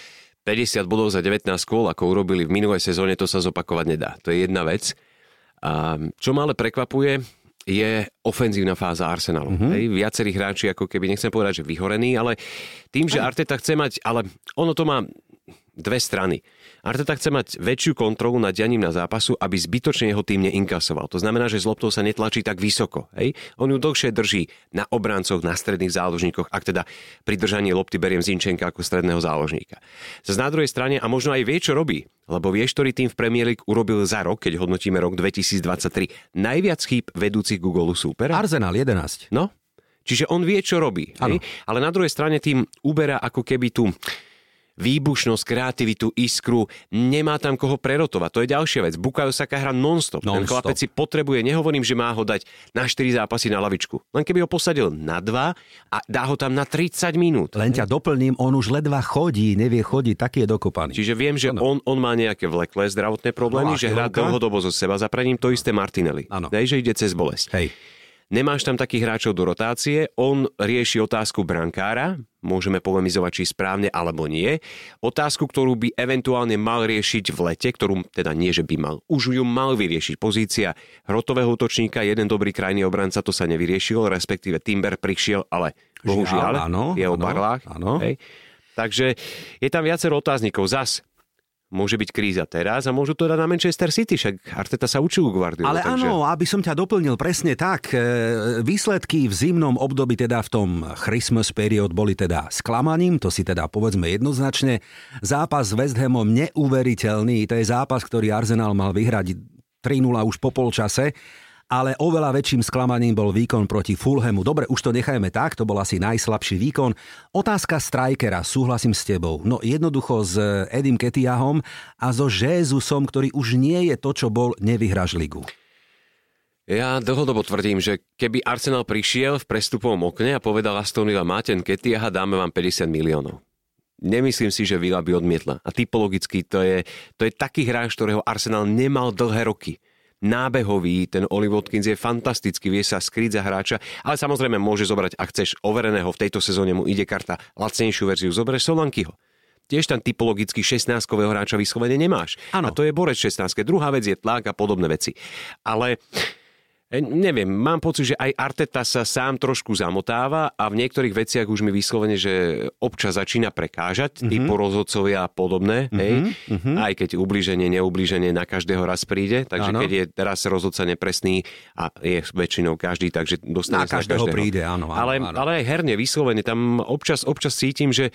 50 bodov za 19 kôl, ako urobili v minulej sezóne, to sa zopakovať nedá. To je jedna vec. A čo ma ale prekvapuje, je ofenzívna fáza Arsenalu. Mm-hmm. Hej, viacerí hráči, ako keby, nechcem povedať, že vyhorení, ale tým, že Arteta chce mať, ale ono to má dve strany. Arteta chce mať väčšiu kontrolu nad dianím na zápasu, aby zbytočne jeho tým neinkasoval. To znamená, že z loptou sa netlačí tak vysoko. Hej? On ju dlhšie drží na obrancoch, na stredných záložníkoch, ak teda pri držaní lopty beriem Zinčenka ako stredného záložníka. Zas na druhej strane, a možno aj vie, čo robí, lebo vieš, ktorý tým v Premier League urobil za rok, keď hodnotíme rok 2023, najviac chýb vedúcich golu súpera? Arsenal 11. No, Čiže on vie, čo robí. Hej? Ale na druhej strane tým uberá ako keby tú výbušnosť, kreativitu, iskru, nemá tam koho prerotovať. To je ďalšia vec. Bukayo Saka hrá non-stop. non-stop. Ten chlapec si potrebuje, nehovorím, že má ho dať na 4 zápasy na lavičku. Len keby ho posadil na 2 a dá ho tam na 30 minút. Len ťa doplním, on už ledva chodí, nevie chodiť, taký je dokopaný. Čiže viem, že on, on má nejaké vleklé zdravotné problémy, no, že hrá dlhodobo zo seba zapraním, to isté Martinelli. Ano. Dej, že ide cez bolesť. Hej. Nemáš tam takých hráčov do rotácie, on rieši otázku brankára, môžeme polemizovať, či správne alebo nie. Otázku, ktorú by eventuálne mal riešiť v lete, ktorú teda nie, že by mal, už ju mal vyriešiť. Pozícia hrotového útočníka, jeden dobrý krajný obranca, to sa nevyriešilo, respektíve Timber prišiel, ale bohužiaľ je o barlách. Hej. Takže je tam viacero otáznikov. Zas, môže byť kríza teraz a môžu to dať na Manchester City, však Arteta sa učil Guardiola. Ale takže... áno, aby som ťa doplnil presne tak, e, výsledky v zimnom období, teda v tom Christmas period boli teda sklamaním, to si teda povedzme jednoznačne. Zápas s West Hamom neuveriteľný, to je zápas, ktorý Arsenal mal vyhrať 3-0 už po polčase ale oveľa väčším sklamaním bol výkon proti Fulhamu. Dobre, už to nechajme tak, to bol asi najslabší výkon. Otázka strajkera, súhlasím s tebou. No jednoducho s Edim Ketiahom a so Jézusom, ktorý už nie je to, čo bol, nevyhraž ligu. Ja dlhodobo tvrdím, že keby Arsenal prišiel v prestupovom okne a povedal Aston Villa, máte Ketiaha, dáme vám 50 miliónov. Nemyslím si, že Villa by odmietla. A typologicky to je, to je taký hráč, ktorého Arsenal nemal dlhé roky nábehový, ten Oli Watkins je fantastický, vie sa skryť za hráča, ale samozrejme môže zobrať, ak chceš overeného v tejto sezóne mu ide karta lacnejšiu verziu, zoberieš Solankyho. Tiež tam typologicky 16-kového hráča vyslovene nemáš. Ano. A to je borec 16 Druhá vec je tlak a podobné veci. Ale neviem, mám pocit, že aj Arteta sa sám trošku zamotáva a v niektorých veciach už mi vyslovene, že občas začína prekážať, mm-hmm. typu rozhodcovia a podobné, mm-hmm. hej? Mm-hmm. aj keď ublíženie, neublíženie na každého raz príde, takže ano. keď je teraz rozhodca nepresný a je väčšinou každý, takže dostane na každého, každého príde, áno, áno, ale, áno. ale aj herne, vyslovene, tam občas, občas cítim, že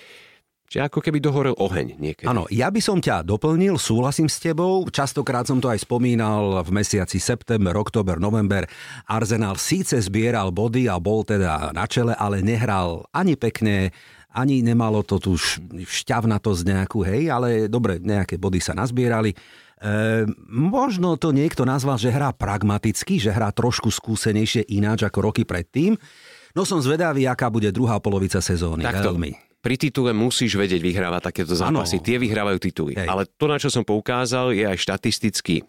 Čiže ako keby dohorel oheň niekedy. Áno, ja by som ťa doplnil, súhlasím s tebou. Častokrát som to aj spomínal v mesiaci september, október, november. Arsenal síce zbieral body a bol teda na čele, ale nehral ani pekne, ani nemalo to tu šťavnatosť nejakú, hej, ale dobre, nejaké body sa nazbierali. E, možno to niekto nazval, že hrá pragmaticky, že hrá trošku skúsenejšie ináč ako roky predtým. No som zvedavý, aká bude druhá polovica sezóny. Takto. Veľmi pri titule musíš vedieť vyhrávať takéto zápasy. Ano. Tie vyhrávajú tituly. Hej. Ale to, na čo som poukázal, je aj štatisticky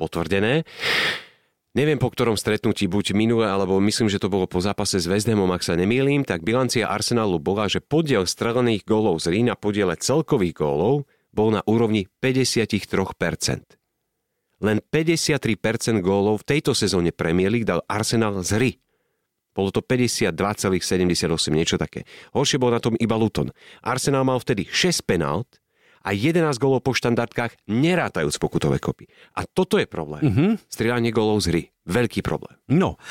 potvrdené. Neviem po ktorom stretnutí, buď minulé, alebo myslím, že to bolo po zápase s Hamom, ak sa nemýlim, tak bilancia Arsenalu bola, že podiel strelených gólov z Rína podiele celkových gólov bol na úrovni 53%. Len 53% gólov v tejto sezóne Premier League dal Arsenal z hry. Bolo to 52,78, niečo také. Horšie bol na tom iba Luton. Arsenal mal vtedy 6 penált a 11 golov po štandardkách, nerátajúc pokutové kopy. A toto je problém. Mm-hmm. Strieľanie golov z hry. Veľký problém. No,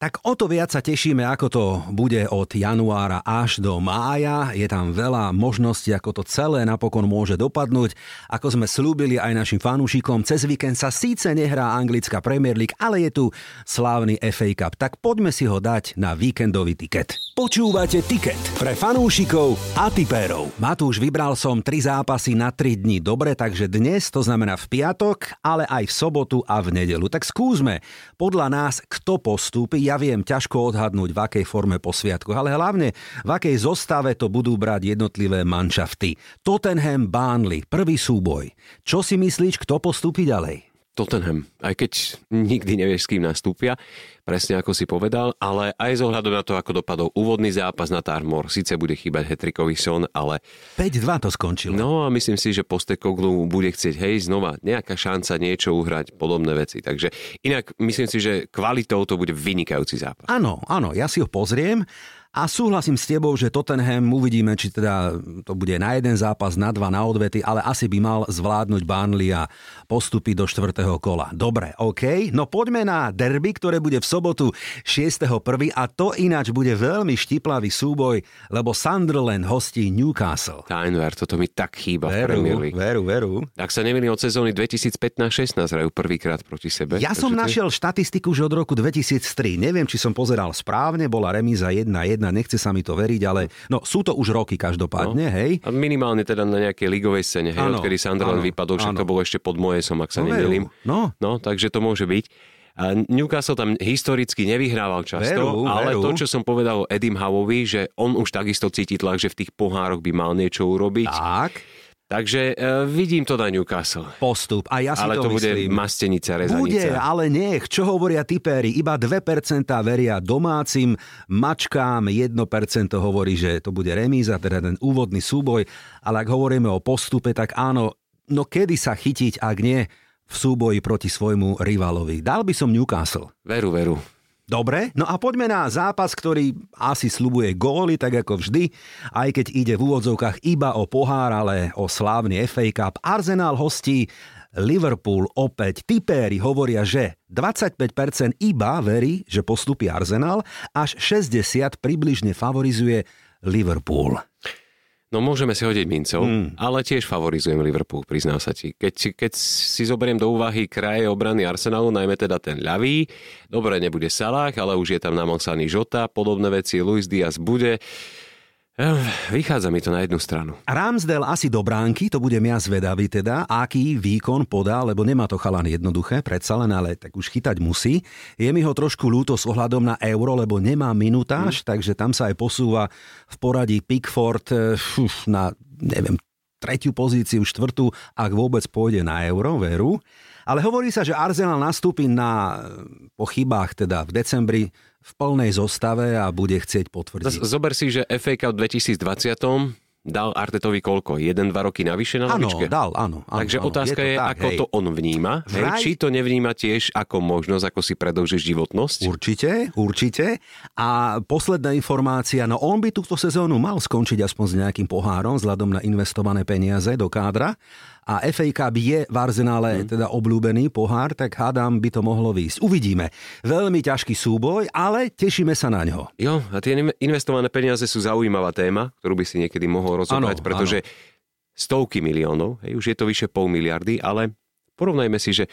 tak o to viac sa tešíme, ako to bude od januára až do mája. Je tam veľa možností, ako to celé napokon môže dopadnúť. Ako sme slúbili aj našim fanúšikom, cez víkend sa síce nehrá anglická Premier League, ale je tu slávny FA Cup. Tak poďme si ho dať na víkendový tiket. Počúvate tiket pre fanúšikov a tipérov. Matúš, vybral som tri zápasy na 3 dní. Dobre, takže dnes, to znamená v piatok, ale aj v sobotu a v nedelu. Tak skúsme, podľa nás, kto postúpi. Ja viem ťažko odhadnúť, v akej forme po sviatku, ale hlavne v akej zostave to budú brať jednotlivé manšafty. Tottenham Burnley, prvý súboj. Čo si myslíš, kto postúpi ďalej? Tottenham, aj keď nikdy nevieš, s kým nastúpia, presne ako si povedal, ale aj z ohľadu na to, ako dopadol úvodný zápas na Tarmor, síce bude chýbať hetrikový son, ale... 5-2 to skončilo. No a myslím si, že Postekoglu bude chcieť, hej, znova nejaká šanca niečo uhrať, podobné veci. Takže inak myslím si, že kvalitou to bude vynikajúci zápas. Áno, áno, ja si ho pozriem a súhlasím s tebou, že Tottenham uvidíme, či teda to bude na jeden zápas, na dva, na odvety, ale asi by mal zvládnuť Burnley a postúpiť do štvrtého kola. Dobre, OK. No poďme na derby, ktoré bude v sobotu 6.1. a to ináč bude veľmi štiplavý súboj, lebo Sunderland hostí Newcastle. Tynever, toto mi tak chýba veru, v Premier League. Veru, veru. Ak sa nemýlim, od sezóny 2015-16 hrajú prvýkrát proti sebe. Ja som našiel štatistiku už od roku 2003. Neviem, či som pozeral správne, bola remíza 1-1 jedna, nechce sa mi to veriť, ale no, sú to už roky každopádne, no. hej. A minimálne teda na nejakej ligovej scéne, hej, ano, odkedy Sunderland vypadol, že to bolo ešte pod som, ak sa no, nemýlim. No. no, takže to môže byť. A Newcastle tam historicky nevyhrával často, veru, ale veru. to, čo som povedal o Edim Howovi, že on už takisto cíti tlak, že v tých pohároch by mal niečo urobiť. Tak. Takže uh, vidím to na Newcastle. Postup. A ja si ale to, to bude myslím. mastenica, rezanica. Bude, ale nech. Čo hovoria typéri? Iba 2% veria domácim mačkám, 1% hovorí, že to bude remíza, teda ten úvodný súboj. Ale ak hovoríme o postupe, tak áno, no kedy sa chytiť, ak nie v súboji proti svojmu rivalovi. Dal by som Newcastle. Veru, veru. Dobre, no a poďme na zápas, ktorý asi slubuje góly, tak ako vždy, aj keď ide v úvodzovkách iba o pohár, ale o slávny FA Cup. Arsenal hostí Liverpool opäť. Tipéri hovoria, že 25% iba verí, že postupí Arsenal, až 60 približne favorizuje Liverpool. No môžeme si hodiť mincov, mm. ale tiež favorizujem Liverpool, priznám sa ti. Keď, keď si zoberiem do úvahy kraje obrany Arsenalu, najmä teda ten ľavý, dobre, nebude Salah, ale už je tam namalsaný Žota, podobné veci, Luis Diaz bude. Vychádza mi to na jednu stranu. Ramsdale asi do bránky, to budem ja zvedavý teda, aký výkon podá, lebo nemá to chalan jednoduché, predsa len, ale tak už chytať musí. Je mi ho trošku ľúto s ohľadom na euro, lebo nemá minutáž, mm. takže tam sa aj posúva v poradí Pickford eh, uf, na, neviem, tretiu pozíciu, štvrtú, ak vôbec pôjde na euro, veru. Ale hovorí sa, že Arsenal nastúpi na, po chybách teda v decembri v plnej zostave a bude chcieť potvrdiť. Zober si, že FA Cup 2020 dal Artetovi koľko? Jeden, dva roky navyše na lavičke? Áno, dal, áno. áno Takže áno, otázka je, to je tak, ako hej. to on vníma. Hej, či to nevníma tiež ako možnosť, ako si predlžiť životnosť? Určite, určite. A posledná informácia, no on by túto sezónu mal skončiť aspoň s nejakým pohárom vzhľadom na investované peniaze do kádra a FA Cup je v Arsenále mm. teda obľúbený pohár, tak hádam by to mohlo výjsť. Uvidíme. Veľmi ťažký súboj, ale tešíme sa na ňo. Jo, a tie investované peniaze sú zaujímavá téma, ktorú by si niekedy mohol rozobrať, pretože ano. stovky miliónov, hej, už je to vyše pol miliardy, ale porovnajme si, že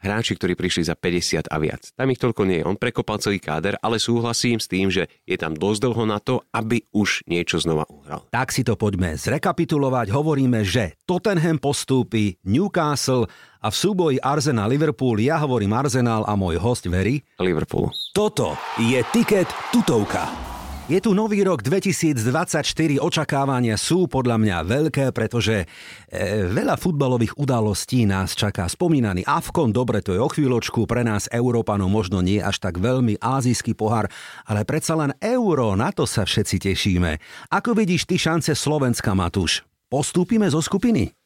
hráči, ktorí prišli za 50 a viac. Tam ich toľko nie je. On prekopal celý káder, ale súhlasím s tým, že je tam dosť dlho na to, aby už niečo znova uhral. Tak si to poďme zrekapitulovať. Hovoríme, že Tottenham postúpi, Newcastle a v súboji Arsenal-Liverpool ja hovorím Arsenal a môj host verí Liverpool. Toto je tiket tutovka. Je tu nový rok 2024, očakávania sú podľa mňa veľké, pretože e, veľa futbalových udalostí nás čaká. Spomínaný Avkon, dobre, to je o chvíľočku, pre nás Európanov možno nie až tak veľmi azijský pohár, ale predsa len euro, na to sa všetci tešíme. Ako vidíš ty šance Slovenska, Matúš? Postúpime zo skupiny?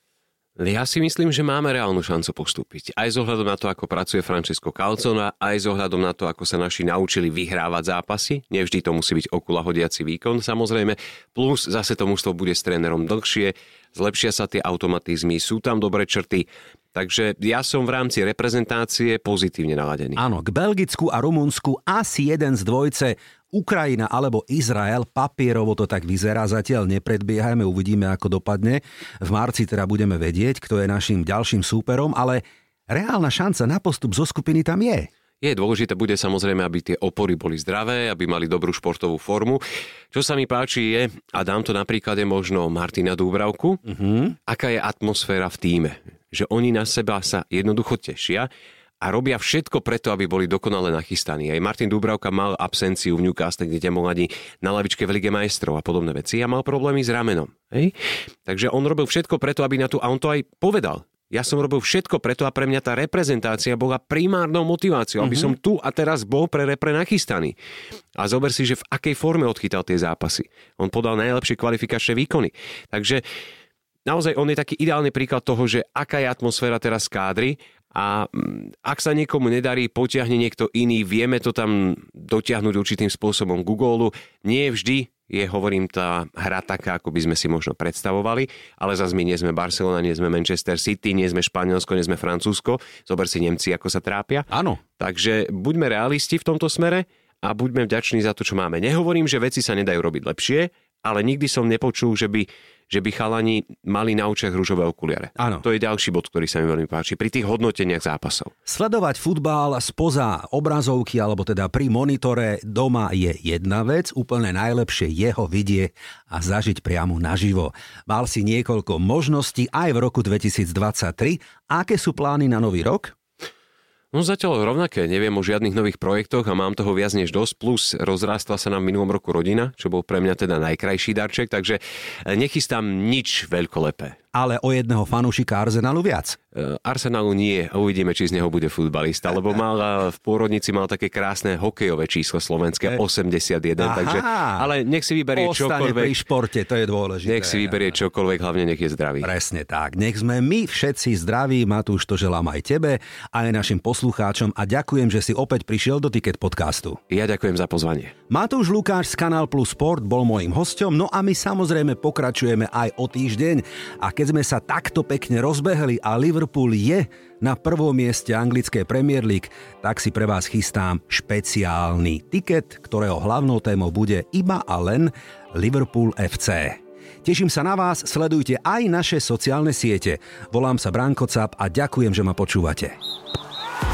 Ja si myslím, že máme reálnu šancu postúpiť. Aj z ohľadom na to, ako pracuje Francesco Calzona, aj z ohľadom na to, ako sa naši naučili vyhrávať zápasy. Nevždy to musí byť okula hodiaci výkon, samozrejme. Plus zase to mužstvo bude s trénerom dlhšie, zlepšia sa tie automatizmy, sú tam dobré črty. Takže ja som v rámci reprezentácie pozitívne naladený. Áno, k Belgicku a Rumunsku asi jeden z dvojce Ukrajina alebo Izrael, papierovo to tak vyzerá, zatiaľ nepredbiehajme, uvidíme ako dopadne. V marci teda budeme vedieť, kto je našim ďalším súperom, ale reálna šanca na postup zo skupiny tam je. Je dôležité bude samozrejme, aby tie opory boli zdravé, aby mali dobrú športovú formu. Čo sa mi páči je, a dám to napríklad je možno Martina Dúbravku, uh-huh. aká je atmosféra v týme. Že oni na seba sa jednoducho tešia a robia všetko preto, aby boli dokonale nachystaní. Aj Martin Dúbravka mal absenciu v Newcastle, kde bol mladí na lavičke v Lige majstrov a podobné veci a mal problémy s ramenom. Hej? Takže on robil všetko preto, aby na tú, a on to aj povedal, ja som robil všetko preto a pre mňa tá reprezentácia bola primárnou motiváciou, aby mm-hmm. som tu a teraz bol pre repre nachystaný. A zober si, že v akej forme odchytal tie zápasy. On podal najlepšie kvalifikačné výkony. Takže naozaj on je taký ideálny príklad toho, že aká je atmosféra teraz kádry a mm, ak sa niekomu nedarí, potiahne niekto iný, vieme to tam dotiahnuť určitým spôsobom Google. Nie vždy je, hovorím, tá hra taká, ako by sme si možno predstavovali, ale zase my nie sme Barcelona, nie sme Manchester City, nie sme Španielsko, nie sme Francúzsko. Zober si Nemci, ako sa trápia. Áno. Takže buďme realisti v tomto smere a buďme vďační za to, čo máme. Nehovorím, že veci sa nedajú robiť lepšie, ale nikdy som nepočul, že by že by chalani mali na očiach rúžové okuliare. Áno. To je ďalší bod, ktorý sa mi veľmi páči pri tých hodnoteniach zápasov. Sledovať futbal spoza obrazovky alebo teda pri monitore doma je jedna vec, úplne najlepšie jeho vidieť a zažiť priamo naživo. Mal si niekoľko možností aj v roku 2023. Aké sú plány na nový rok? No zatiaľ rovnaké, neviem o žiadnych nových projektoch a mám toho viac než dosť, plus rozrástla sa nám v minulom roku rodina, čo bol pre mňa teda najkrajší darček, takže nechystám nič veľkolepé ale o jedného fanúšika Arsenalu viac. E, Arsenalu nie. Uvidíme, či z neho bude futbalista, lebo mal v pôrodnici mal také krásne hokejové číslo slovenské, 81, Aha, takže, ale nech si vyberie Ostane čokoľvek. pri športe, to je dôležité. Nech si vyberie čokoľvek, hlavne nech je zdravý. Presne tak. Nech sme my všetci zdraví, Matúš, to želám aj tebe, aj našim poslucháčom a ďakujem, že si opäť prišiel do Ticket podcastu. Ja ďakujem za pozvanie. Matúš Lukáš z Kanál Plus Sport bol môjim hosťom, no a my samozrejme pokračujeme aj o týždeň a keď sme sa takto pekne rozbehli a Liverpool je na prvom mieste anglické Premier League, tak si pre vás chystám špeciálny tiket, ktorého hlavnou témou bude iba a len Liverpool FC. Teším sa na vás, sledujte aj naše sociálne siete. Volám sa Branko Cap a ďakujem, že ma počúvate.